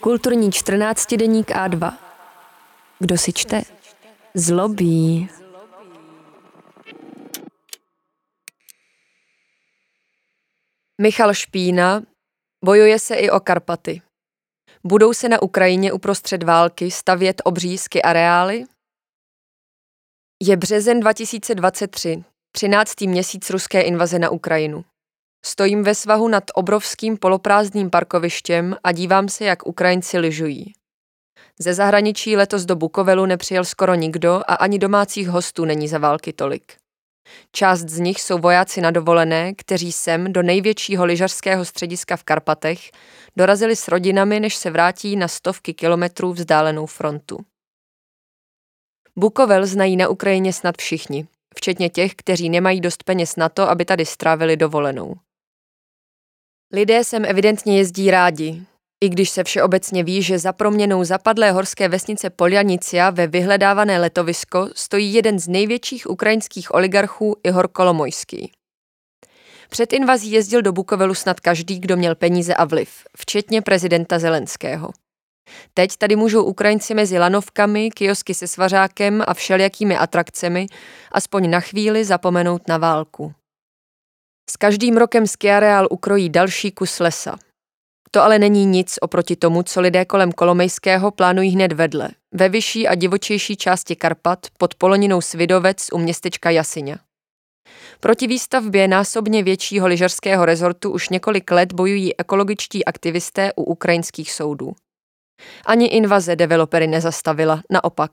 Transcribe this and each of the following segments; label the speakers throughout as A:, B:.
A: Kulturní 14 deník A2. Kdo si čte? Zlobí.
B: Michal Špína, bojuje se i o Karpaty. Budou se na Ukrajině uprostřed války stavět obřízky areály? Je březen 2023, 13. měsíc ruské invaze na Ukrajinu. Stojím ve svahu nad obrovským poloprázdným parkovištěm a dívám se, jak Ukrajinci lyžují. Ze zahraničí letos do Bukovelu nepřijel skoro nikdo a ani domácích hostů není za války tolik. Část z nich jsou vojáci na dovolené, kteří sem do největšího lyžařského střediska v Karpatech dorazili s rodinami, než se vrátí na stovky kilometrů vzdálenou frontu. Bukovel znají na Ukrajině snad všichni, včetně těch, kteří nemají dost peněz na to, aby tady strávili dovolenou. Lidé sem evidentně jezdí rádi, i když se všeobecně ví, že za proměnou zapadlé horské vesnice Poljanicia ve vyhledávané letovisko stojí jeden z největších ukrajinských oligarchů Ihor Kolomojský. Před invazí jezdil do Bukovelu snad každý, kdo měl peníze a vliv, včetně prezidenta Zelenského. Teď tady můžou Ukrajinci mezi lanovkami, kiosky se svařákem a všelijakými atrakcemi aspoň na chvíli zapomenout na válku. S každým rokem skiareál ukrojí další kus lesa. To ale není nic oproti tomu, co lidé kolem Kolomejského plánují hned vedle, ve vyšší a divočejší části Karpat pod poloninou Svidovec u městečka Jasyňa. Proti výstavbě násobně většího lyžařského rezortu už několik let bojují ekologičtí aktivisté u ukrajinských soudů. Ani invaze developery nezastavila, naopak.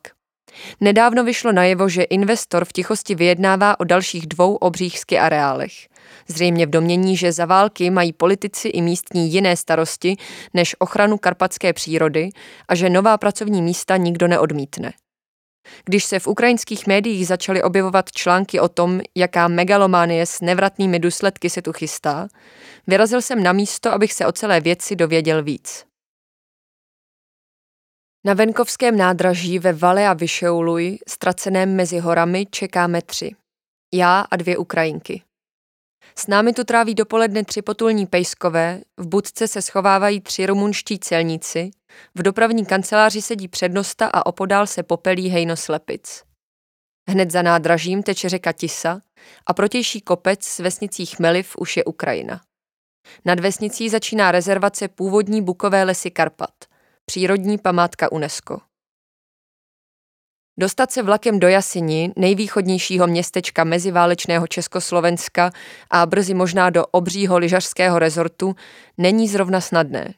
B: Nedávno vyšlo najevo, že investor v tichosti vyjednává o dalších dvou obřích ski areálech. Zřejmě v domění, že za války mají politici i místní jiné starosti než ochranu karpatské přírody a že nová pracovní místa nikdo neodmítne. Když se v ukrajinských médiích začaly objevovat články o tom, jaká megalománie s nevratnými důsledky se tu chystá, vyrazil jsem na místo, abych se o celé věci dověděl víc. Na venkovském nádraží ve Vale a Vyšeuluj, ztraceném mezi horami, čekáme tři. Já a dvě Ukrajinky. S námi tu tráví dopoledne tři potulní pejskové, v budce se schovávají tři rumunští celníci, v dopravní kanceláři sedí přednosta a opodál se popelí hejno slepic. Hned za nádražím teče řeka Tisa a protější kopec s vesnicí Chmeliv už je Ukrajina. Nad vesnicí začíná rezervace původní bukové lesy Karpat – přírodní památka UNESCO. Dostat se vlakem do Jasini, nejvýchodnějšího městečka meziválečného Československa a brzy možná do obřího lyžařského rezortu, není zrovna snadné.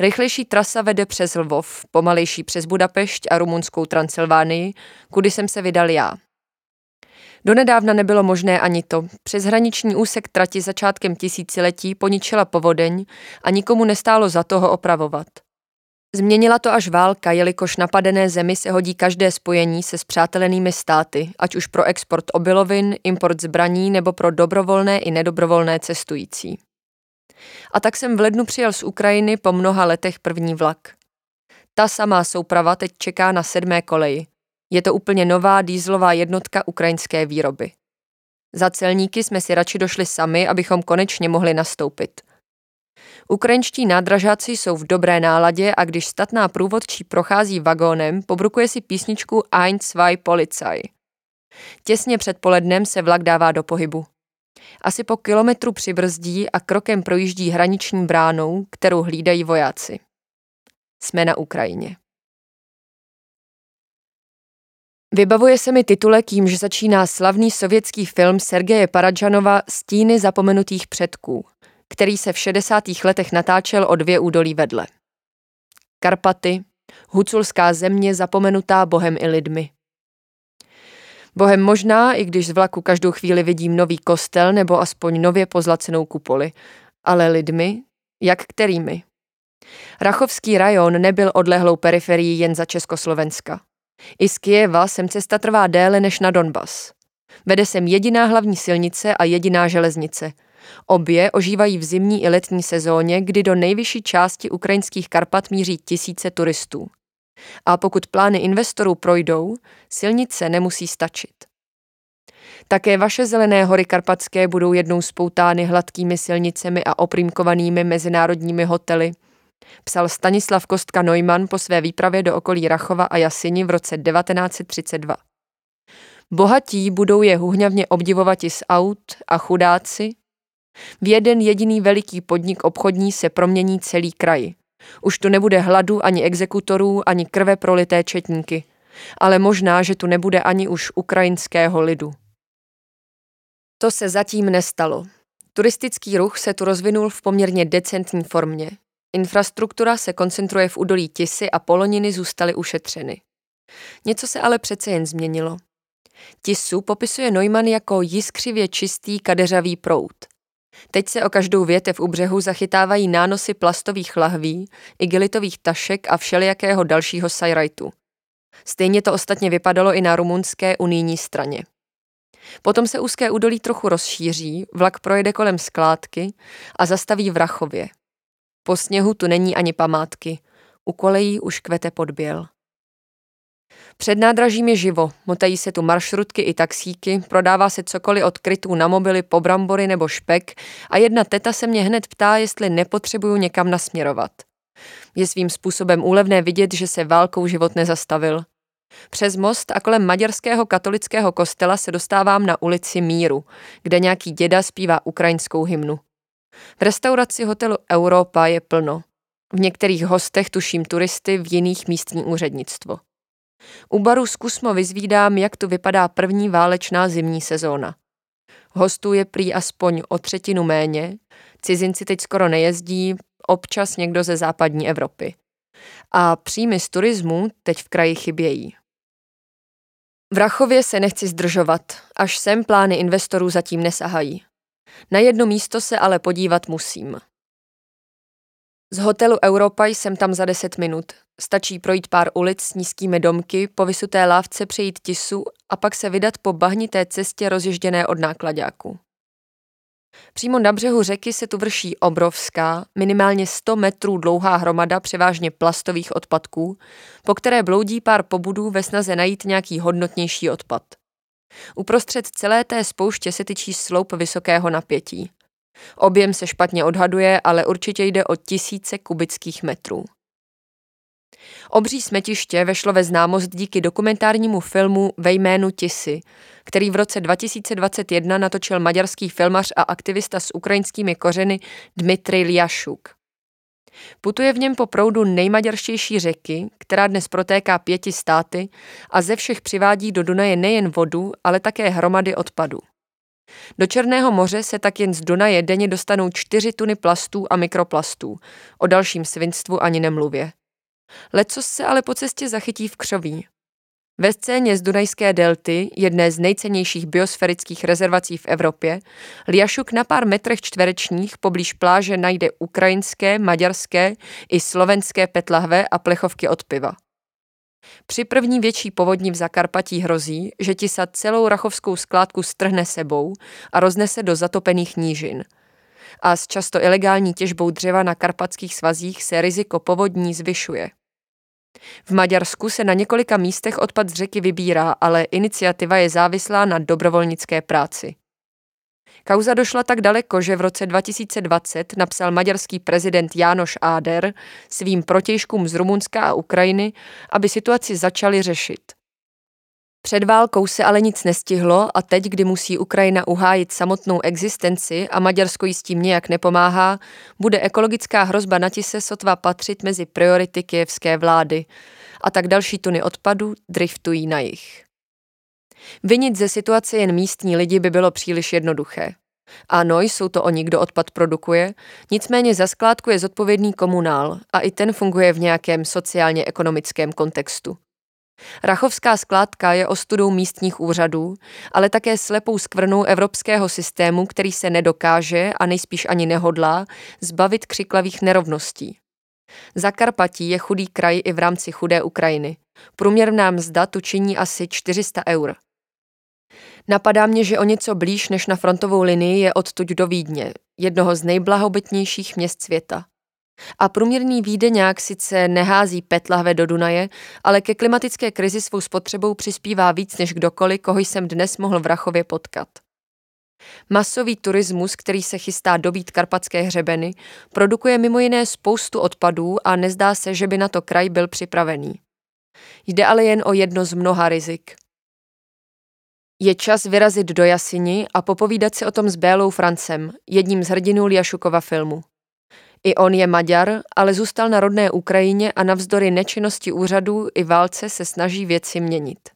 B: Rychlejší trasa vede přes Lvov, pomalejší přes Budapešť a rumunskou Transylvánii, kudy jsem se vydal já. Donedávna nebylo možné ani to. Přeshraniční úsek trati začátkem tisíciletí poničila povodeň a nikomu nestálo za toho opravovat – Změnila to až válka, jelikož napadené zemi se hodí každé spojení se spřátelenými státy, ať už pro export obilovin, import zbraní nebo pro dobrovolné i nedobrovolné cestující. A tak jsem v lednu přijel z Ukrajiny po mnoha letech první vlak. Ta samá souprava teď čeká na sedmé koleji. Je to úplně nová dýzlová jednotka ukrajinské výroby. Za celníky jsme si radši došli sami, abychom konečně mohli nastoupit – Ukrajinští nádražáci jsou v dobré náladě a když statná průvodčí prochází vagónem, pobrukuje si písničku Ein, zwei, Polizei. Těsně před polednem se vlak dává do pohybu. Asi po kilometru přibrzdí a krokem projíždí hraniční bránou, kterou hlídají vojáci. Jsme na Ukrajině. Vybavuje se mi titulek, jímž začíná slavný sovětský film Sergeje Paradžanova Stíny zapomenutých předků – který se v 60. letech natáčel o dvě údolí vedle. Karpaty, huculská země zapomenutá Bohem i lidmi. Bohem možná, i když z vlaku každou chvíli vidím nový kostel nebo aspoň nově pozlacenou kupoli, ale lidmi, jak kterými. Rachovský rajon nebyl odlehlou periferií jen za Československa. I z Kijeva sem cesta trvá déle než na Donbas. Vede sem jediná hlavní silnice a jediná železnice – Obě ožívají v zimní i letní sezóně, kdy do nejvyšší části ukrajinských Karpat míří tisíce turistů. A pokud plány investorů projdou, silnice nemusí stačit. Také vaše zelené hory karpatské budou jednou spoutány hladkými silnicemi a oprýmkovanými mezinárodními hotely, psal Stanislav Kostka Neumann po své výpravě do okolí Rachova a Jasini v roce 1932. Bohatí budou je huhňavně obdivovat i z aut a chudáci. V jeden jediný veliký podnik obchodní se promění celý kraj. Už tu nebude hladu ani exekutorů, ani krve prolité četníky. Ale možná, že tu nebude ani už ukrajinského lidu. To se zatím nestalo. Turistický ruch se tu rozvinul v poměrně decentní formě. Infrastruktura se koncentruje v údolí Tisy a poloniny zůstaly ušetřeny. Něco se ale přece jen změnilo. Tisu popisuje Neumann jako jiskřivě čistý kadeřavý prout. Teď se o každou větev u břehu zachytávají nánosy plastových lahví, igelitových tašek a všelijakého dalšího sajrajtu. Stejně to ostatně vypadalo i na rumunské unijní straně. Potom se úzké údolí trochu rozšíří, vlak projede kolem skládky a zastaví v Rachově. Po sněhu tu není ani památky, u kolejí už kvete podběl. Před nádražím je živo, motají se tu maršrutky i taxíky, prodává se cokoliv od krytů na mobily po brambory nebo špek a jedna teta se mě hned ptá, jestli nepotřebuju někam nasměrovat. Je svým způsobem úlevné vidět, že se válkou život nezastavil. Přes most a kolem maďarského katolického kostela se dostávám na ulici Míru, kde nějaký děda zpívá ukrajinskou hymnu. V restauraci hotelu Europa je plno. V některých hostech tuším turisty, v jiných místní úřednictvo. U baru zkusmo vyzvídám, jak tu vypadá první válečná zimní sezóna. Hostů je prý aspoň o třetinu méně, cizinci teď skoro nejezdí, občas někdo ze západní Evropy. A příjmy z turismu teď v kraji chybějí. V Rachově se nechci zdržovat, až sem plány investorů zatím nesahají. Na jedno místo se ale podívat musím. Z hotelu Europa jsem tam za 10 minut. Stačí projít pár ulic s nízkými domky, po vysuté lávce přejít tisu a pak se vydat po bahnité cestě rozježděné od nákladáku. Přímo na břehu řeky se tu vrší obrovská, minimálně 100 metrů dlouhá hromada převážně plastových odpadků, po které bloudí pár pobudů ve snaze najít nějaký hodnotnější odpad. Uprostřed celé té spouště se tyčí sloup vysokého napětí. Objem se špatně odhaduje, ale určitě jde o tisíce kubických metrů. Obří smetiště vešlo ve známost díky dokumentárnímu filmu Ve jménu Tisy, který v roce 2021 natočil maďarský filmař a aktivista s ukrajinskými kořeny Dmitry Liašuk. Putuje v něm po proudu nejmaďarštější řeky, která dnes protéká pěti státy a ze všech přivádí do Dunaje nejen vodu, ale také hromady odpadu. Do Černého moře se tak jen z Dunaje denně dostanou čtyři tuny plastů a mikroplastů. O dalším svinstvu ani nemluvě. Lecos se ale po cestě zachytí v křoví. Ve scéně z Dunajské delty, jedné z nejcennějších biosférických rezervací v Evropě, Liašuk na pár metrech čtverečních poblíž pláže najde ukrajinské, maďarské i slovenské petlahve a plechovky od piva. Při první větší povodní v Zakarpatí hrozí, že ti sa celou rachovskou skládku strhne sebou a roznese do zatopených nížin. A s často ilegální těžbou dřeva na karpatských svazích se riziko povodní zvyšuje. V Maďarsku se na několika místech odpad z řeky vybírá, ale iniciativa je závislá na dobrovolnické práci. Kauza došla tak daleko, že v roce 2020 napsal maďarský prezident Jánoš Áder svým protějškům z Rumunska a Ukrajiny, aby situaci začali řešit. Před válkou se ale nic nestihlo a teď, kdy musí Ukrajina uhájit samotnou existenci a Maďarsko jí s tím nějak nepomáhá, bude ekologická hrozba na tise sotva patřit mezi priority kijevské vlády a tak další tuny odpadu driftují na jich. Vinit ze situace jen místní lidi by bylo příliš jednoduché. Ano, jsou to oni, kdo odpad produkuje, nicméně za skládku je zodpovědný komunál a i ten funguje v nějakém sociálně-ekonomickém kontextu. Rachovská skládka je ostudou místních úřadů, ale také slepou skvrnou evropského systému, který se nedokáže a nejspíš ani nehodlá zbavit křiklavých nerovností. Zakarpatí je chudý kraj i v rámci chudé Ukrajiny. Průměrná mzda tu činí asi 400 eur. Napadá mě, že o něco blíž než na frontovou linii je odtud do Vídně, jednoho z nejblahobytnějších měst světa. A průměrný výdeňák sice nehází petlahve do Dunaje, ale ke klimatické krizi svou spotřebou přispívá víc než kdokoliv, koho jsem dnes mohl v Rachově potkat. Masový turismus, který se chystá dobít karpatské hřebeny, produkuje mimo jiné spoustu odpadů a nezdá se, že by na to kraj byl připravený. Jde ale jen o jedno z mnoha rizik. Je čas vyrazit do Jasini a popovídat si o tom s Bélou Francem, jedním z hrdinů Liašukova filmu. I on je Maďar, ale zůstal na rodné Ukrajině a navzdory nečinnosti úřadů i válce se snaží věci měnit.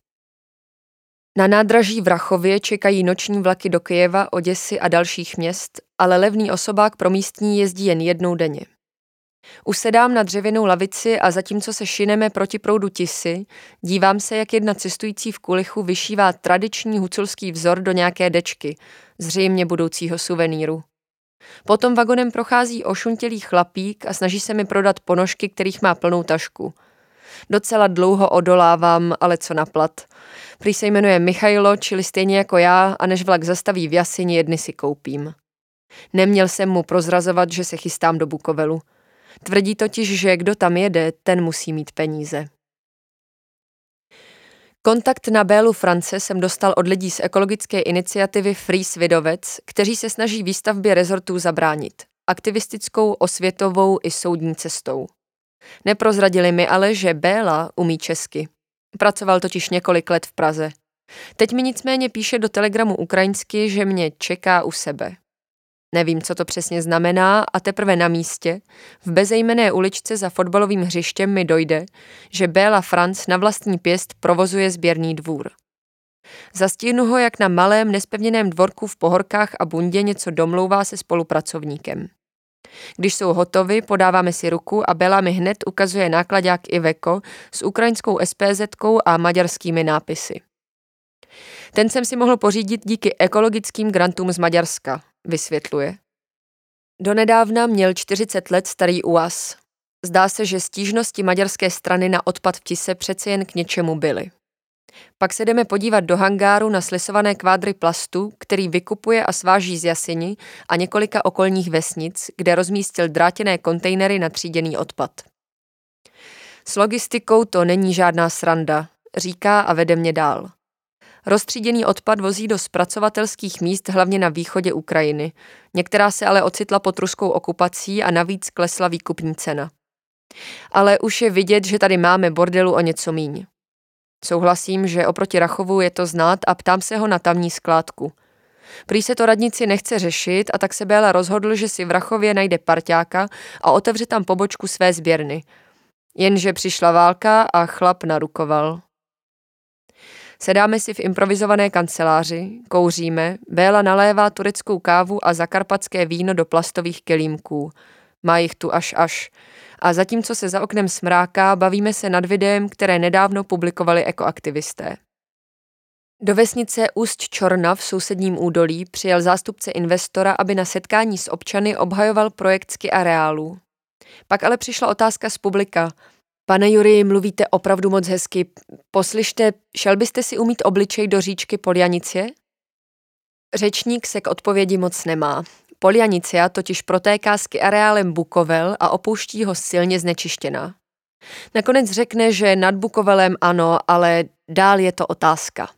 B: Na nádraží v Rachově čekají noční vlaky do Kyjeva, Oděsy a dalších měst, ale levný osobák pro místní jezdí jen jednou denně. Usedám na dřevěnou lavici a zatímco se šineme proti proudu Tisy, dívám se, jak jedna cestující v kulichu vyšívá tradiční huculský vzor do nějaké dečky, zřejmě budoucího suveníru. Potom vagonem prochází ošuntělý chlapík a snaží se mi prodat ponožky, kterých má plnou tašku. Docela dlouho odolávám, ale co naplat. Prý se jmenuje Michailo, čili stejně jako já, a než vlak zastaví v Jasini, jedny si koupím. Neměl jsem mu prozrazovat, že se chystám do Bukovelu. Tvrdí totiž, že kdo tam jede, ten musí mít peníze. Kontakt na Bélu France jsem dostal od lidí z ekologické iniciativy Free Svidovec, kteří se snaží výstavbě rezortů zabránit. Aktivistickou, osvětovou i soudní cestou. Neprozradili mi ale, že Béla umí česky. Pracoval totiž několik let v Praze. Teď mi nicméně píše do telegramu ukrajinsky, že mě čeká u sebe. Nevím, co to přesně znamená a teprve na místě, v bezejmené uličce za fotbalovým hřištěm mi dojde, že Béla Franc na vlastní pěst provozuje sběrný dvůr. Zastihnu ho, jak na malém nespevněném dvorku v Pohorkách a Bundě něco domlouvá se spolupracovníkem. Když jsou hotovi, podáváme si ruku a Bela mi hned ukazuje nákladák Iveko s ukrajinskou SPZ a maďarskými nápisy. Ten jsem si mohl pořídit díky ekologickým grantům z Maďarska, vysvětluje. Donedávna měl 40 let starý UAS. Zdá se, že stížnosti maďarské strany na odpad v Tise přece jen k něčemu byly. Pak se jdeme podívat do hangáru na slisované kvádry plastu, který vykupuje a sváží z Jasini a několika okolních vesnic, kde rozmístil drátěné kontejnery na tříděný odpad. S logistikou to není žádná sranda, říká a vede mě dál. Roztříděný odpad vozí do zpracovatelských míst hlavně na východě Ukrajiny. Některá se ale ocitla pod ruskou okupací a navíc klesla výkupní cena. Ale už je vidět, že tady máme bordelu o něco míň. Souhlasím, že oproti Rachovu je to znát a ptám se ho na tamní skládku. Prý se to radnici nechce řešit a tak se Béla rozhodl, že si v Rachově najde parťáka a otevře tam pobočku své sběrny. Jenže přišla válka a chlap narukoval. Sedáme si v improvizované kanceláři, kouříme, Béla nalévá tureckou kávu a zakarpatské víno do plastových kelímků. Má jich tu až až. A zatímco se za oknem smráká, bavíme se nad videem, které nedávno publikovali ekoaktivisté. Do vesnice Úst Čorna v sousedním údolí přijel zástupce investora, aby na setkání s občany obhajoval projekt areálu. Pak ale přišla otázka z publika – Pane Jury, mluvíte opravdu moc hezky. Poslyšte, šel byste si umít obličej do říčky Poljanicie? Řečník se k odpovědi moc nemá. Poljanicia totiž protéká s areálem Bukovel a opouští ho silně znečištěná. Nakonec řekne, že nad Bukovelem ano, ale dál je to otázka.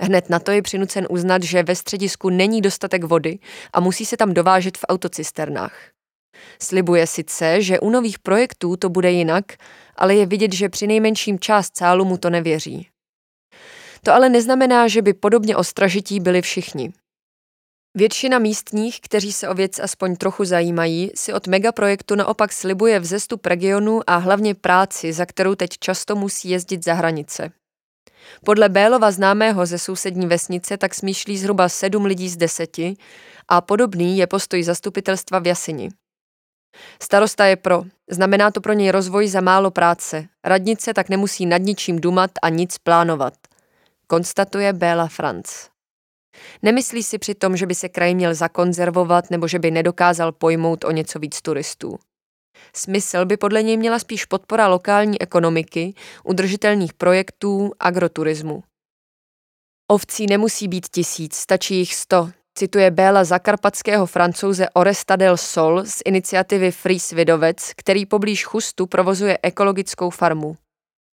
B: Hned na to je přinucen uznat, že ve středisku není dostatek vody a musí se tam dovážet v autocisternách. Slibuje sice, že u nových projektů to bude jinak, ale je vidět, že při nejmenším část sálu mu to nevěří. To ale neznamená, že by podobně ostražití byli všichni. Většina místních, kteří se o věc aspoň trochu zajímají, si od megaprojektu naopak slibuje vzestup regionu a hlavně práci, za kterou teď často musí jezdit za hranice. Podle Bélova známého ze sousední vesnice tak smýšlí zhruba sedm lidí z deseti a podobný je postoj zastupitelstva v Jasini. Starosta je pro. Znamená to pro něj rozvoj za málo práce. Radnice tak nemusí nad ničím dumat a nic plánovat. Konstatuje Béla Franc. Nemyslí si přitom, že by se kraj měl zakonzervovat nebo že by nedokázal pojmout o něco víc turistů. Smysl by podle něj měla spíš podpora lokální ekonomiky, udržitelných projektů, agroturismu. Ovcí nemusí být tisíc, stačí jich sto, cituje Béla zakarpatského francouze Oresta del Sol z iniciativy Free Svidovec, který poblíž Chustu provozuje ekologickou farmu.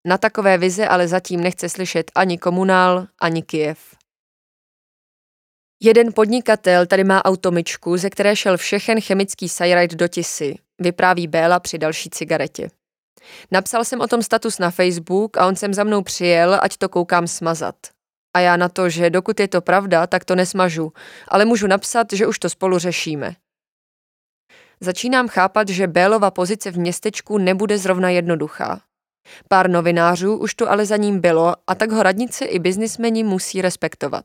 B: Na takové vize ale zatím nechce slyšet ani komunál, ani Kijev. Jeden podnikatel tady má automyčku, ze které šel všechen chemický sajrajt do tisy, vypráví Béla při další cigaretě. Napsal jsem o tom status na Facebook a on sem za mnou přijel, ať to koukám smazat. A já na to, že dokud je to pravda, tak to nesmažu, ale můžu napsat, že už to spolu řešíme. Začínám chápat, že Bélova pozice v městečku nebude zrovna jednoduchá. Pár novinářů už tu ale za ním bylo a tak ho radnice i biznismeni musí respektovat.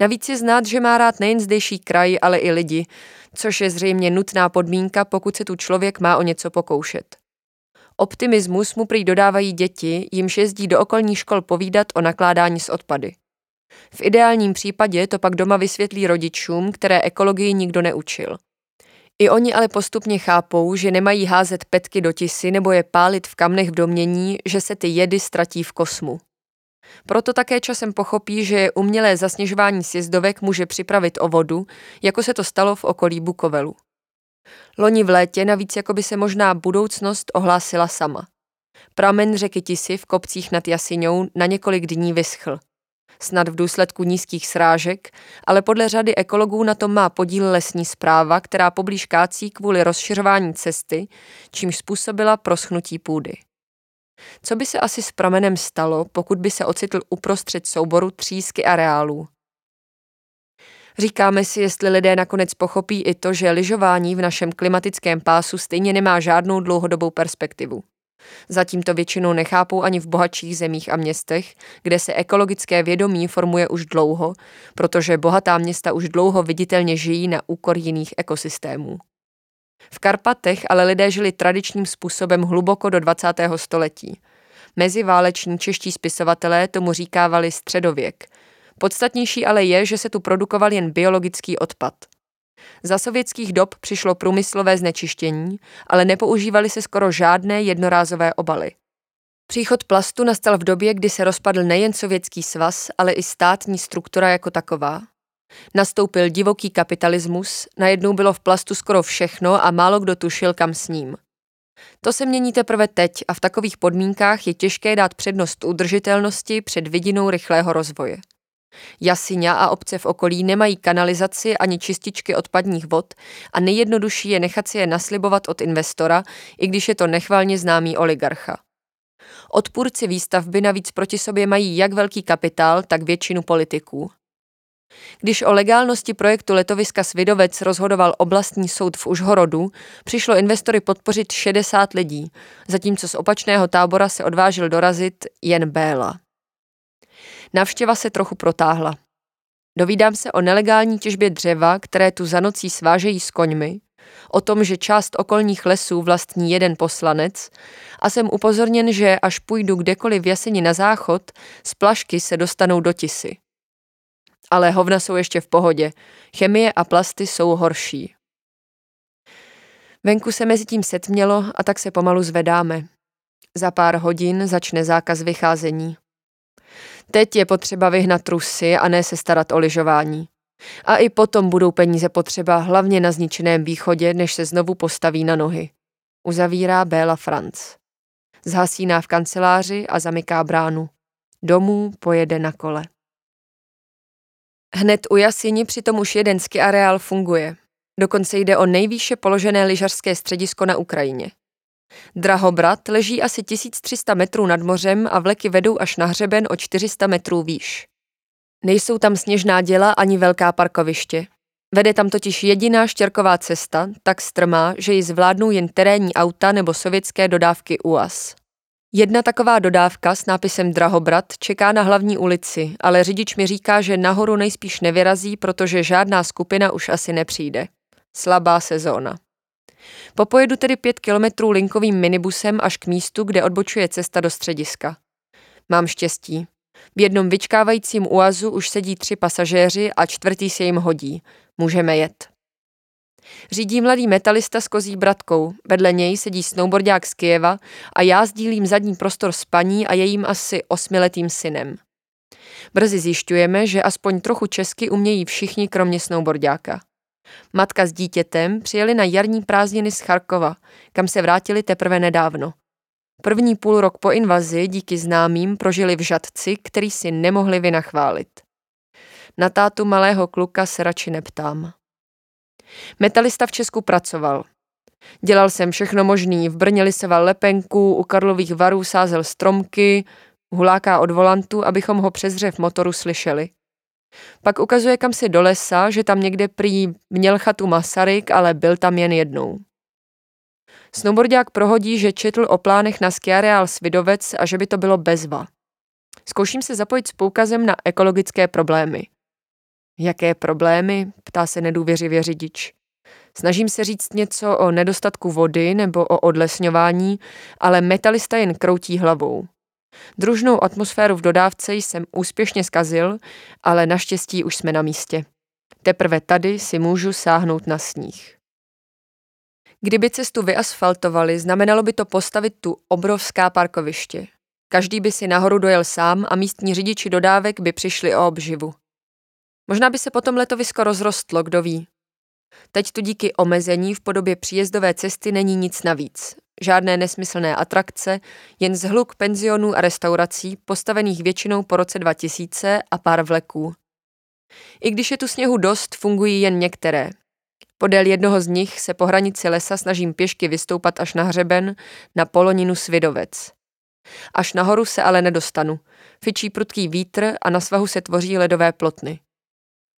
B: Navíc je znát, že má rád nejen zdejší kraj, ale i lidi, což je zřejmě nutná podmínka, pokud se tu člověk má o něco pokoušet. Optimismus mu prý dodávají děti, jimž jezdí do okolních škol povídat o nakládání s odpady. V ideálním případě to pak doma vysvětlí rodičům, které ekologii nikdo neučil. I oni ale postupně chápou, že nemají házet petky do tisy nebo je pálit v kamnech v domění, že se ty jedy ztratí v kosmu. Proto také časem pochopí, že umělé zasněžování sjezdovek může připravit o vodu, jako se to stalo v okolí Bukovelu. Loni v létě navíc jako by se možná budoucnost ohlásila sama. Pramen řeky Tisy v kopcích nad Jasiňou na několik dní vyschl. Snad v důsledku nízkých srážek, ale podle řady ekologů na tom má podíl lesní zpráva, která poblíž kácí kvůli rozšiřování cesty, čímž způsobila proschnutí půdy. Co by se asi s pramenem stalo, pokud by se ocitl uprostřed souboru třísky areálů? Říkáme si, jestli lidé nakonec pochopí i to, že lyžování v našem klimatickém pásu stejně nemá žádnou dlouhodobou perspektivu. Zatím to většinou nechápou ani v bohatších zemích a městech, kde se ekologické vědomí formuje už dlouho, protože bohatá města už dlouho viditelně žijí na úkor jiných ekosystémů. V Karpatech ale lidé žili tradičním způsobem hluboko do 20. století. Meziváleční čeští spisovatelé tomu říkávali středověk. Podstatnější ale je, že se tu produkoval jen biologický odpad. Za sovětských dob přišlo průmyslové znečištění, ale nepoužívaly se skoro žádné jednorázové obaly. Příchod plastu nastal v době, kdy se rozpadl nejen sovětský svaz, ale i státní struktura jako taková, Nastoupil divoký kapitalismus, najednou bylo v plastu skoro všechno a málo kdo tušil, kam s ním. To se mění teprve teď a v takových podmínkách je těžké dát přednost udržitelnosti před vidinou rychlého rozvoje. Jasiňa a obce v okolí nemají kanalizaci ani čističky odpadních vod a nejjednodušší je nechat si je naslibovat od investora, i když je to nechvalně známý oligarcha. Odpůrci výstavby navíc proti sobě mají jak velký kapitál, tak většinu politiků. Když o legálnosti projektu letoviska Svidovec rozhodoval oblastní soud v Užhorodu, přišlo investory podpořit 60 lidí, zatímco z opačného tábora se odvážil dorazit jen Béla. Návštěva se trochu protáhla. Dovídám se o nelegální těžbě dřeva, které tu za nocí svážejí s koňmi, o tom, že část okolních lesů vlastní jeden poslanec a jsem upozorněn, že až půjdu kdekoliv v jeseni na záchod, z plašky se dostanou do tisy. Ale hovna jsou ještě v pohodě. Chemie a plasty jsou horší. Venku se mezi tím setmělo a tak se pomalu zvedáme. Za pár hodin začne zákaz vycházení. Teď je potřeba vyhnat trusy a ne se starat o lyžování. A i potom budou peníze potřeba hlavně na zničeném východě, než se znovu postaví na nohy. Uzavírá Béla Franc. Zhasíná v kanceláři a zamyká bránu. Domů pojede na kole. Hned u Jasini přitom už jeden ski areál funguje. Dokonce jde o nejvýše položené lyžařské středisko na Ukrajině. Drahobrat leží asi 1300 metrů nad mořem a vleky vedou až na hřeben o 400 metrů výš. Nejsou tam sněžná děla ani velká parkoviště. Vede tam totiž jediná štěrková cesta, tak strmá, že ji zvládnou jen terénní auta nebo sovětské dodávky UAS. Jedna taková dodávka s nápisem Drahobrat čeká na hlavní ulici, ale řidič mi říká, že nahoru nejspíš nevyrazí, protože žádná skupina už asi nepřijde. Slabá sezóna. Popojedu tedy pět kilometrů linkovým minibusem až k místu, kde odbočuje cesta do střediska. Mám štěstí. V jednom vyčkávajícím uazu už sedí tři pasažéři a čtvrtý se jim hodí. Můžeme jet. Řídí mladý metalista s kozí bratkou, vedle něj sedí snowboardák z Kijeva a já sdílím zadní prostor s paní a jejím asi osmiletým synem. Brzy zjišťujeme, že aspoň trochu česky umějí všichni kromě snowboardáka. Matka s dítětem přijeli na jarní prázdniny z Charkova, kam se vrátili teprve nedávno. První půl rok po invazi díky známým prožili v Žadci, který si nemohli vynachválit. Na tátu malého kluka se radši neptám. Metalista v Česku pracoval. Dělal jsem všechno možný, v Brně lisoval lepenku, u Karlových varů sázel stromky, huláká od volantu, abychom ho přes řev motoru slyšeli. Pak ukazuje kam si do lesa, že tam někde prý měl chatu Masaryk, ale byl tam jen jednou. Snowboardák prohodí, že četl o plánech na skiareál Svidovec a že by to bylo bezva. Zkouším se zapojit s poukazem na ekologické problémy. Jaké problémy? ptá se nedůvěřivě řidič. Snažím se říct něco o nedostatku vody nebo o odlesňování, ale metalista jen kroutí hlavou. Družnou atmosféru v dodávce jsem úspěšně skazil, ale naštěstí už jsme na místě. Teprve tady si můžu sáhnout na sníh. Kdyby cestu vyasfaltovali, znamenalo by to postavit tu obrovská parkoviště. Každý by si nahoru dojel sám a místní řidiči dodávek by přišli o obživu. Možná by se potom letovisko rozrostlo, kdo ví. Teď tu díky omezení v podobě příjezdové cesty není nic navíc. Žádné nesmyslné atrakce, jen zhluk penzionů a restaurací, postavených většinou po roce 2000 a pár vleků. I když je tu sněhu dost, fungují jen některé. Podél jednoho z nich se po hranici lesa snažím pěšky vystoupat až na hřeben na poloninu Svidovec. Až nahoru se ale nedostanu. Fičí prudký vítr a na svahu se tvoří ledové plotny.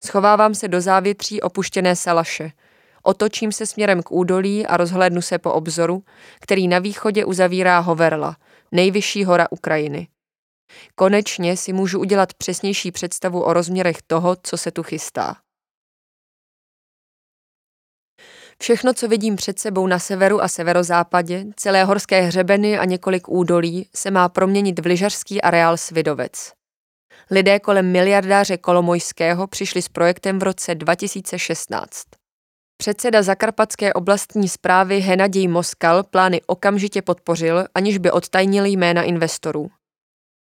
B: Schovávám se do závětří opuštěné salaše. Otočím se směrem k údolí a rozhlédnu se po obzoru, který na východě uzavírá Hoverla, nejvyšší hora Ukrajiny. Konečně si můžu udělat přesnější představu o rozměrech toho, co se tu chystá. Všechno, co vidím před sebou na severu a severozápadě, celé horské hřebeny a několik údolí, se má proměnit v lyžařský areál Svidovec. Lidé kolem miliardáře Kolomojského přišli s projektem v roce 2016. Předseda Zakarpatské oblastní zprávy Henadij Moskal plány okamžitě podpořil, aniž by odtajnil jména investorů.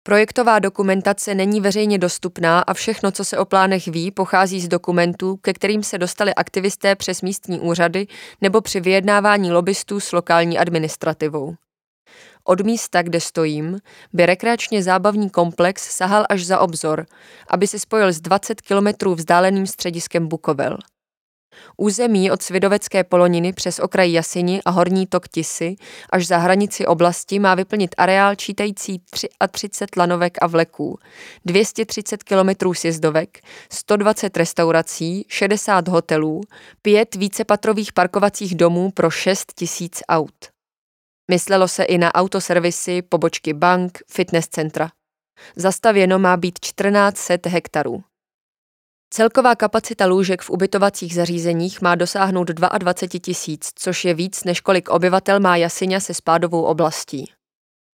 B: Projektová dokumentace není veřejně dostupná a všechno, co se o plánech ví, pochází z dokumentů, ke kterým se dostali aktivisté přes místní úřady nebo při vyjednávání lobbystů s lokální administrativou. Od místa, kde stojím, by rekreačně zábavní komplex sahal až za obzor, aby se spojil s 20 kilometrů vzdáleným střediskem Bukovel – Území od Svidovecké poloniny přes okraj Jasini a horní tok Tisy až za hranici oblasti má vyplnit areál čítající 33 lanovek a vleků, 230 kilometrů sjezdovek, 120 restaurací, 60 hotelů, pět vícepatrových parkovacích domů pro 6 tisíc aut. Myslelo se i na autoservisy, pobočky bank, fitness centra. Zastavěno má být 1400 hektarů. Celková kapacita lůžek v ubytovacích zařízeních má dosáhnout 22 tisíc, což je víc, než kolik obyvatel má Jasiňa se spádovou oblastí.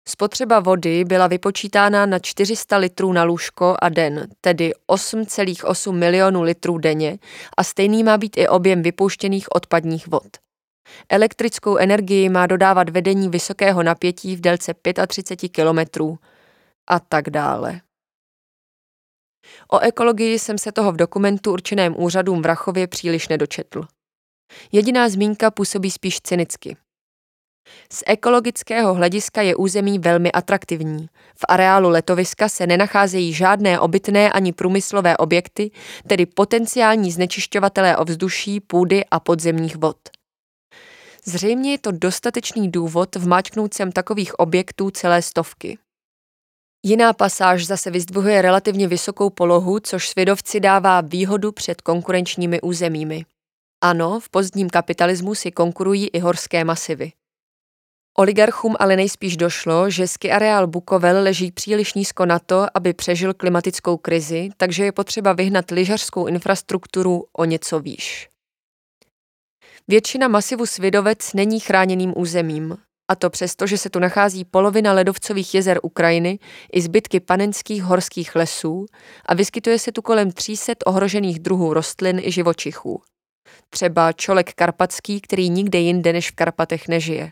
B: Spotřeba vody byla vypočítána na 400 litrů na lůžko a den, tedy 8,8 milionů litrů denně a stejný má být i objem vypouštěných odpadních vod. Elektrickou energii má dodávat vedení vysokého napětí v délce 35 kilometrů a tak dále. O ekologii jsem se toho v dokumentu určeném úřadům v Rachově příliš nedočetl. Jediná zmínka působí spíš cynicky. Z ekologického hlediska je území velmi atraktivní. V areálu letoviska se nenacházejí žádné obytné ani průmyslové objekty, tedy potenciální znečišťovatelé ovzduší, půdy a podzemních vod. Zřejmě je to dostatečný důvod vmáčknout sem takových objektů celé stovky. Jiná pasáž zase vyzdvihuje relativně vysokou polohu, což svědovci dává výhodu před konkurenčními územími. Ano, v pozdním kapitalismu si konkurují i horské masivy. Oligarchům ale nejspíš došlo, že ski areál Bukovel leží příliš nízko na to, aby přežil klimatickou krizi, takže je potřeba vyhnat lyžařskou infrastrukturu o něco výš. Většina masivu Svidovec není chráněným územím, a to přesto, že se tu nachází polovina ledovcových jezer Ukrajiny i zbytky panenských horských lesů a vyskytuje se tu kolem 300 ohrožených druhů rostlin i živočichů. Třeba čolek karpatský, který nikde jinde než v Karpatech nežije.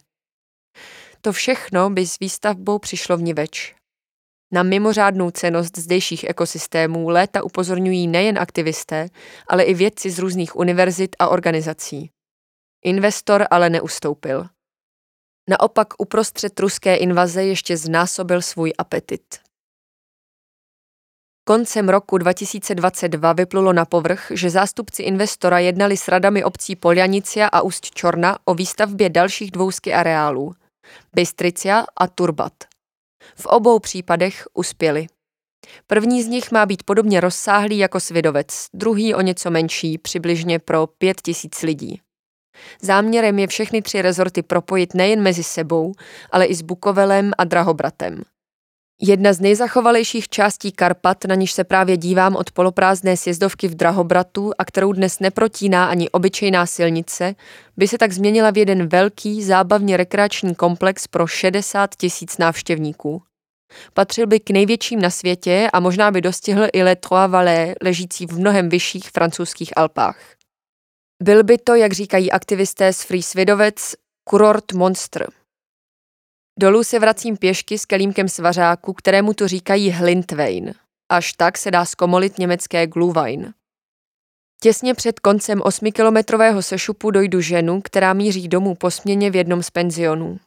B: To všechno by s výstavbou přišlo v niveč. Na mimořádnou cenost zdejších ekosystémů léta upozorňují nejen aktivisté, ale i vědci z různých univerzit a organizací. Investor ale neustoupil. Naopak uprostřed ruské invaze ještě znásobil svůj apetit. Koncem roku 2022 vyplulo na povrch, že zástupci investora jednali s radami obcí Poljanicia a Ust Čorna o výstavbě dalších dvou ski areálů – Bystricia a Turbat. V obou případech uspěli. První z nich má být podobně rozsáhlý jako Svidovec, druhý o něco menší, přibližně pro pět tisíc lidí. Záměrem je všechny tři rezorty propojit nejen mezi sebou, ale i s Bukovelem a Drahobratem. Jedna z nejzachovalejších částí Karpat, na níž se právě dívám od poloprázdné sjezdovky v Drahobratu a kterou dnes neprotíná ani obyčejná silnice, by se tak změnila v jeden velký, zábavně rekreační komplex pro 60 tisíc návštěvníků. Patřil by k největším na světě a možná by dostihl i Les Trois Vallées, ležící v mnohem vyšších francouzských Alpách. Byl by to, jak říkají aktivisté z Free Svidovec, kurort monstr. Dolů se vracím pěšky s kelímkem svařáku, kterému tu říkají Hlintwein. Až tak se dá zkomolit německé Glühwein. Těsně před koncem 8-kilometrového sešupu dojdu ženu, která míří domů po směně v jednom z penzionů.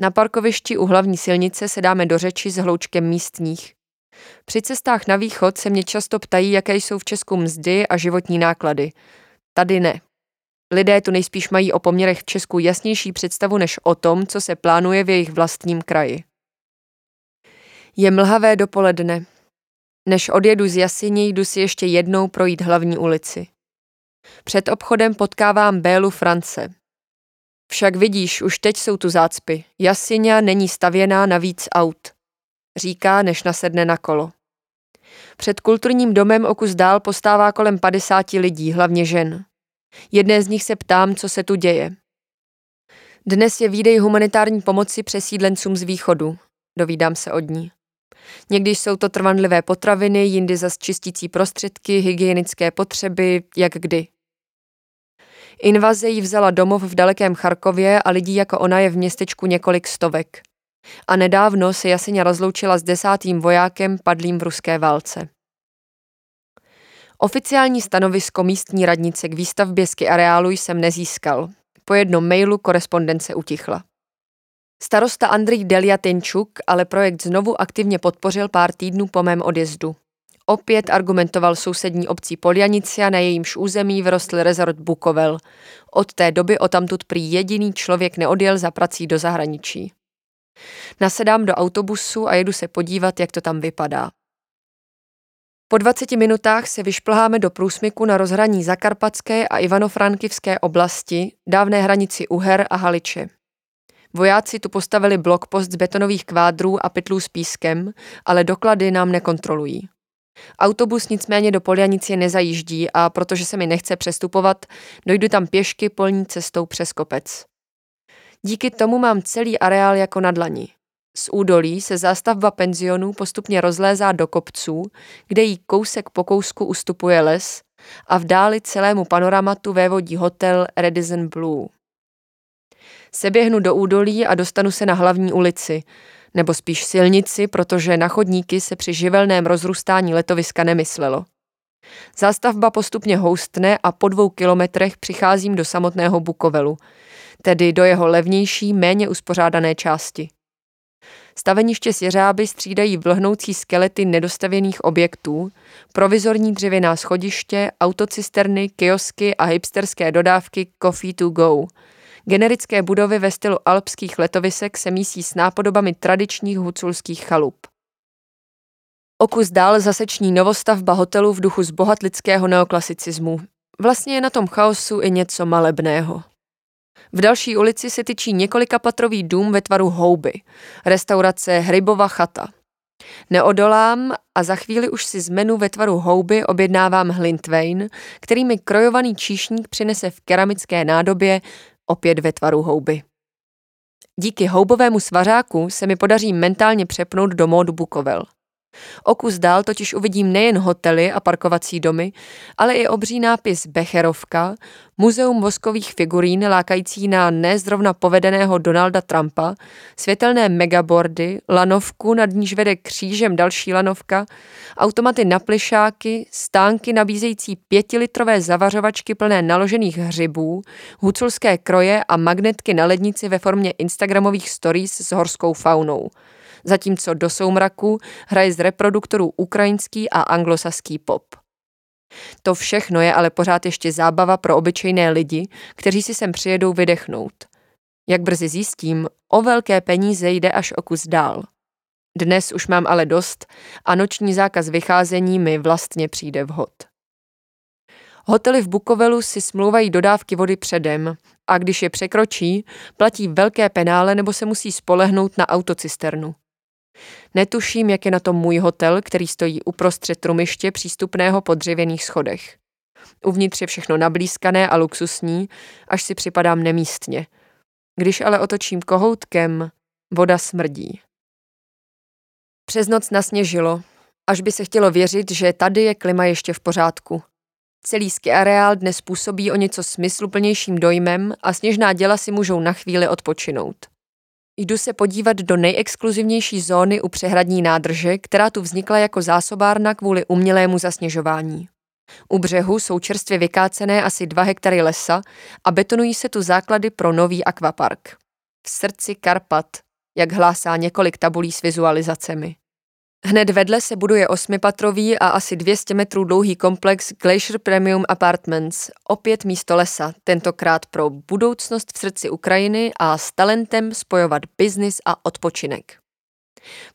B: Na parkovišti u hlavní silnice se dáme do řeči s hloučkem místních. Při cestách na východ se mě často ptají, jaké jsou v Česku mzdy a životní náklady. Tady ne. Lidé tu nejspíš mají o poměrech v Česku jasnější představu než o tom, co se plánuje v jejich vlastním kraji. Je mlhavé dopoledne. Než odjedu z Jasině, jdu si ještě jednou projít hlavní ulici. Před obchodem potkávám Bélu France. Však vidíš, už teď jsou tu zácpy. Jasiňa není stavěná na víc aut. Říká, než nasedne na kolo. Před kulturním domem o kus dál postává kolem 50 lidí, hlavně žen. Jedné z nich se ptám, co se tu děje. Dnes je výdej humanitární pomoci přesídlencům z východu. Dovídám se od ní. Někdy jsou to trvanlivé potraviny, jindy zas čistící prostředky, hygienické potřeby, jak kdy. Invaze jí vzala domov v dalekém Charkově a lidí jako ona je v městečku několik stovek. A nedávno se Jaseně rozloučila s desátým vojákem padlým v ruské válce. Oficiální stanovisko místní radnice k výstavbě ski areálu jsem nezískal. Po jednom mailu korespondence utichla. Starosta Andrej Deliatenčuk ale projekt znovu aktivně podpořil pár týdnů po mém odjezdu. Opět argumentoval sousední obcí Polianicia, na jejímž území vyrostl rezort Bukovel. Od té doby o tamtud prý jediný člověk neodjel za prací do zahraničí. Nasedám do autobusu a jedu se podívat, jak to tam vypadá. Po 20 minutách se vyšplháme do průsmyku na rozhraní Zakarpatské a Ivano-Frankivské oblasti, dávné hranici Uher a Haliče. Vojáci tu postavili blokpost z betonových kvádrů a pytlů s pískem, ale doklady nám nekontrolují. Autobus nicméně do Poljanice nezajíždí a protože se mi nechce přestupovat, dojdu tam pěšky polní cestou přes kopec. Díky tomu mám celý areál jako na dlani. Z údolí se zástavba penzionů postupně rozlézá do kopců, kde jí kousek po kousku ustupuje les a v dáli celému panoramatu vévodí hotel Redison Blue. Seběhnu do údolí a dostanu se na hlavní ulici, nebo spíš silnici, protože na chodníky se při živelném rozrůstání letoviska nemyslelo. Zástavba postupně houstne a po dvou kilometrech přicházím do samotného Bukovelu, tedy do jeho levnější, méně uspořádané části. Staveniště s jeřáby střídají vlhnoucí skelety nedostavěných objektů, provizorní dřevěná schodiště, autocisterny, kiosky a hipsterské dodávky Coffee to go. Generické budovy ve stylu alpských letovisek se mísí s nápodobami tradičních huculských chalup. Okus dál zaseční novostavba hotelu v duchu zbohatlického neoklasicismu. Vlastně je na tom chaosu i něco malebného. V další ulici se tyčí několikapatrový dům ve tvaru houby, restaurace Hrybova chata. Neodolám a za chvíli už si z menu ve tvaru houby objednávám hlintvein, který mi krojovaný číšník přinese v keramické nádobě opět ve tvaru houby. Díky houbovému svařáku se mi podaří mentálně přepnout do módu Bukovel – O kus dál totiž uvidím nejen hotely a parkovací domy, ale i obří nápis Becherovka, muzeum voskových figurín lákající na nezrovna povedeného Donalda Trumpa, světelné megabordy, lanovku, nad níž vede křížem další lanovka, automaty na plišáky, stánky nabízející pětilitrové zavařovačky plné naložených hřibů, huculské kroje a magnetky na lednici ve formě instagramových stories s horskou faunou – zatímco do soumraku hraje z reproduktorů ukrajinský a anglosaský pop. To všechno je ale pořád ještě zábava pro obyčejné lidi, kteří si sem přijedou vydechnout. Jak brzy zjistím, o velké peníze jde až o kus dál. Dnes už mám ale dost a noční zákaz vycházení mi vlastně přijde vhod. Hotely v Bukovelu si smlouvají dodávky vody předem a když je překročí, platí velké penále nebo se musí spolehnout na autocisternu. Netuším, jak je na tom můj hotel, který stojí uprostřed trumiště přístupného po dřevěných schodech. Uvnitř je všechno nablízkané a luxusní, až si připadám nemístně. Když ale otočím kohoutkem, voda smrdí. Přes noc nasněžilo, až by se chtělo věřit, že tady je klima ještě v pořádku. Celý ski areál dnes působí o něco smysluplnějším dojmem a sněžná děla si můžou na chvíli odpočinout. Jdu se podívat do nejexkluzivnější zóny u přehradní nádrže, která tu vznikla jako zásobárna kvůli umělému zasněžování. U břehu jsou čerstvě vykácené asi 2 hektary lesa a betonují se tu základy pro nový akvapark. V srdci Karpat, jak hlásá několik tabulí s vizualizacemi. Hned vedle se buduje osmipatrový a asi 200 metrů dlouhý komplex Glacier Premium Apartments, opět místo lesa, tentokrát pro budoucnost v srdci Ukrajiny a s talentem spojovat biznis a odpočinek.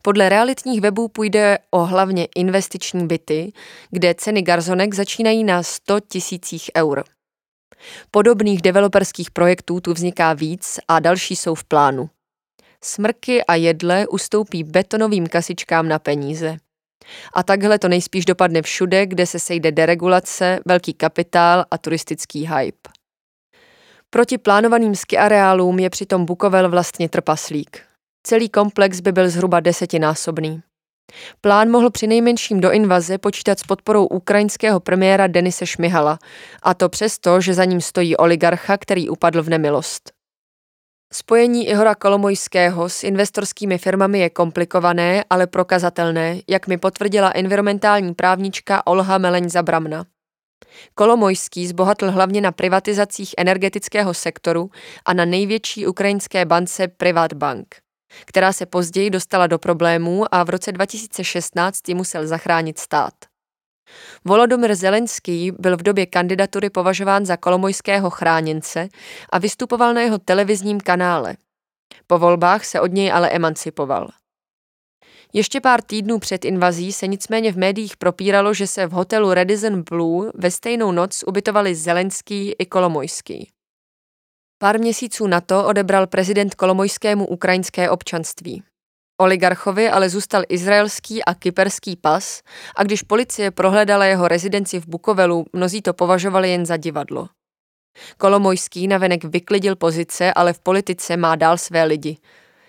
B: Podle realitních webů půjde o hlavně investiční byty, kde ceny garzonek začínají na 100 tisících eur. Podobných developerských projektů tu vzniká víc a další jsou v plánu. Smrky a jedle ustoupí betonovým kasičkám na peníze. A takhle to nejspíš dopadne všude, kde se sejde deregulace, velký kapitál a turistický hype. Proti plánovaným ski areálům je přitom Bukovel vlastně trpaslík. Celý komplex by byl zhruba desetinásobný. Plán mohl při nejmenším do invaze počítat s podporou ukrajinského premiéra Denise Šmihala, a to přesto, že za ním stojí oligarcha, který upadl v nemilost. Spojení Ihora Kolomojského s investorskými firmami je komplikované, ale prokazatelné, jak mi potvrdila environmentální právnička Olha Meleň Zabramna. Kolomojský zbohatl hlavně na privatizacích energetického sektoru a na největší ukrajinské bance Privatbank, která se později dostala do problémů a v roce 2016 ji musel zachránit stát. Volodomyr Zelenský byl v době kandidatury považován za kolomojského chráněnce a vystupoval na jeho televizním kanále. Po volbách se od něj ale emancipoval. Ještě pár týdnů před invazí se nicméně v médiích propíralo, že se v hotelu Radisson Blue ve stejnou noc ubytovali Zelenský i Kolomojský. Pár měsíců na to odebral prezident Kolomojskému ukrajinské občanství. Oligarchovi ale zůstal izraelský a kyperský pas a když policie prohledala jeho rezidenci v Bukovelu, mnozí to považovali jen za divadlo. Kolomojský navenek vyklidil pozice, ale v politice má dál své lidi.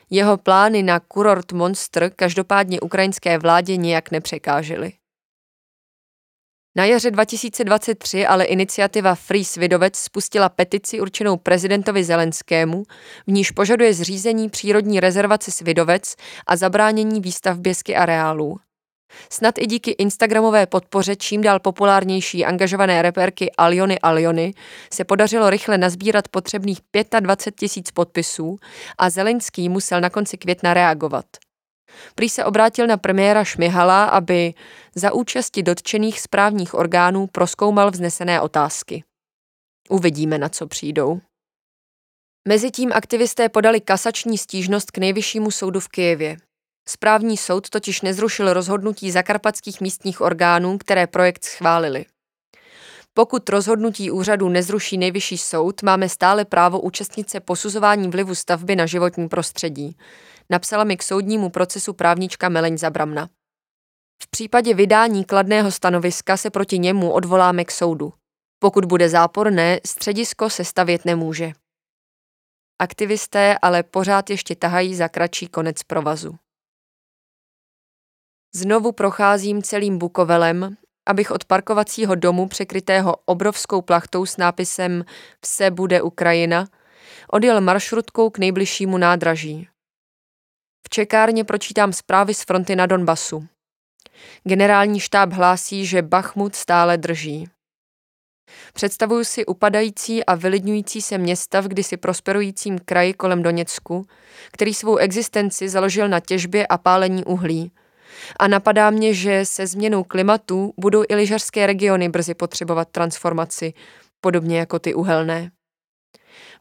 B: Jeho plány na kurort Monster každopádně ukrajinské vládě nijak nepřekážely. Na jaře 2023 ale iniciativa Free Svidovec spustila petici určenou prezidentovi Zelenskému, v níž požaduje zřízení přírodní rezervace Svidovec a zabránění výstavbě sky areálů. Snad i díky Instagramové podpoře čím dál populárnější angažované reperky Aliony Aliony se podařilo rychle nazbírat potřebných 25 tisíc podpisů a Zelenský musel na konci května reagovat – Prý se obrátil na premiéra Šmihala, aby za účasti dotčených správních orgánů proskoumal vznesené otázky. Uvidíme, na co přijdou. Mezitím aktivisté podali kasační stížnost k nejvyššímu soudu v Kijevě. Správní soud totiž nezrušil rozhodnutí zakarpatských místních orgánů, které projekt schválili. Pokud rozhodnutí úřadu nezruší nejvyšší soud, máme stále právo účastnit se posuzování vlivu stavby na životní prostředí napsala mi k soudnímu procesu právnička Meleň Zabramna. V případě vydání kladného stanoviska se proti němu odvoláme k soudu. Pokud bude záporné, středisko se stavět nemůže. Aktivisté ale pořád ještě tahají za kratší konec provazu. Znovu procházím celým Bukovelem, abych od parkovacího domu překrytého obrovskou plachtou s nápisem Vse bude Ukrajina odjel maršrutkou k nejbližšímu nádraží. V čekárně pročítám zprávy z fronty na Donbasu. Generální štáb hlásí, že Bachmut stále drží. Představuju si upadající a vylidňující se města v kdysi prosperujícím kraji kolem Doněcku, který svou existenci založil na těžbě a pálení uhlí. A napadá mě, že se změnou klimatu budou i lyžařské regiony brzy potřebovat transformaci, podobně jako ty uhelné.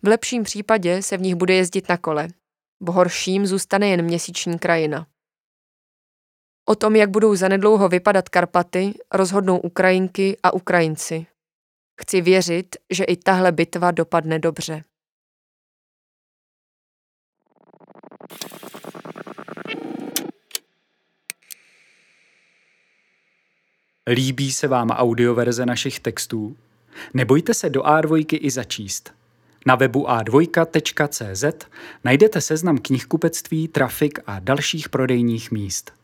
B: V lepším případě se v nich bude jezdit na kole. V horším zůstane jen měsíční krajina. O tom, jak budou zanedlouho vypadat Karpaty, rozhodnou Ukrajinky a Ukrajinci. Chci věřit, že i tahle bitva dopadne dobře.
C: Líbí se vám audioverze našich textů? Nebojte se do A2 i začíst. Na webu a2.cz najdete seznam knihkupectví, trafik a dalších prodejních míst.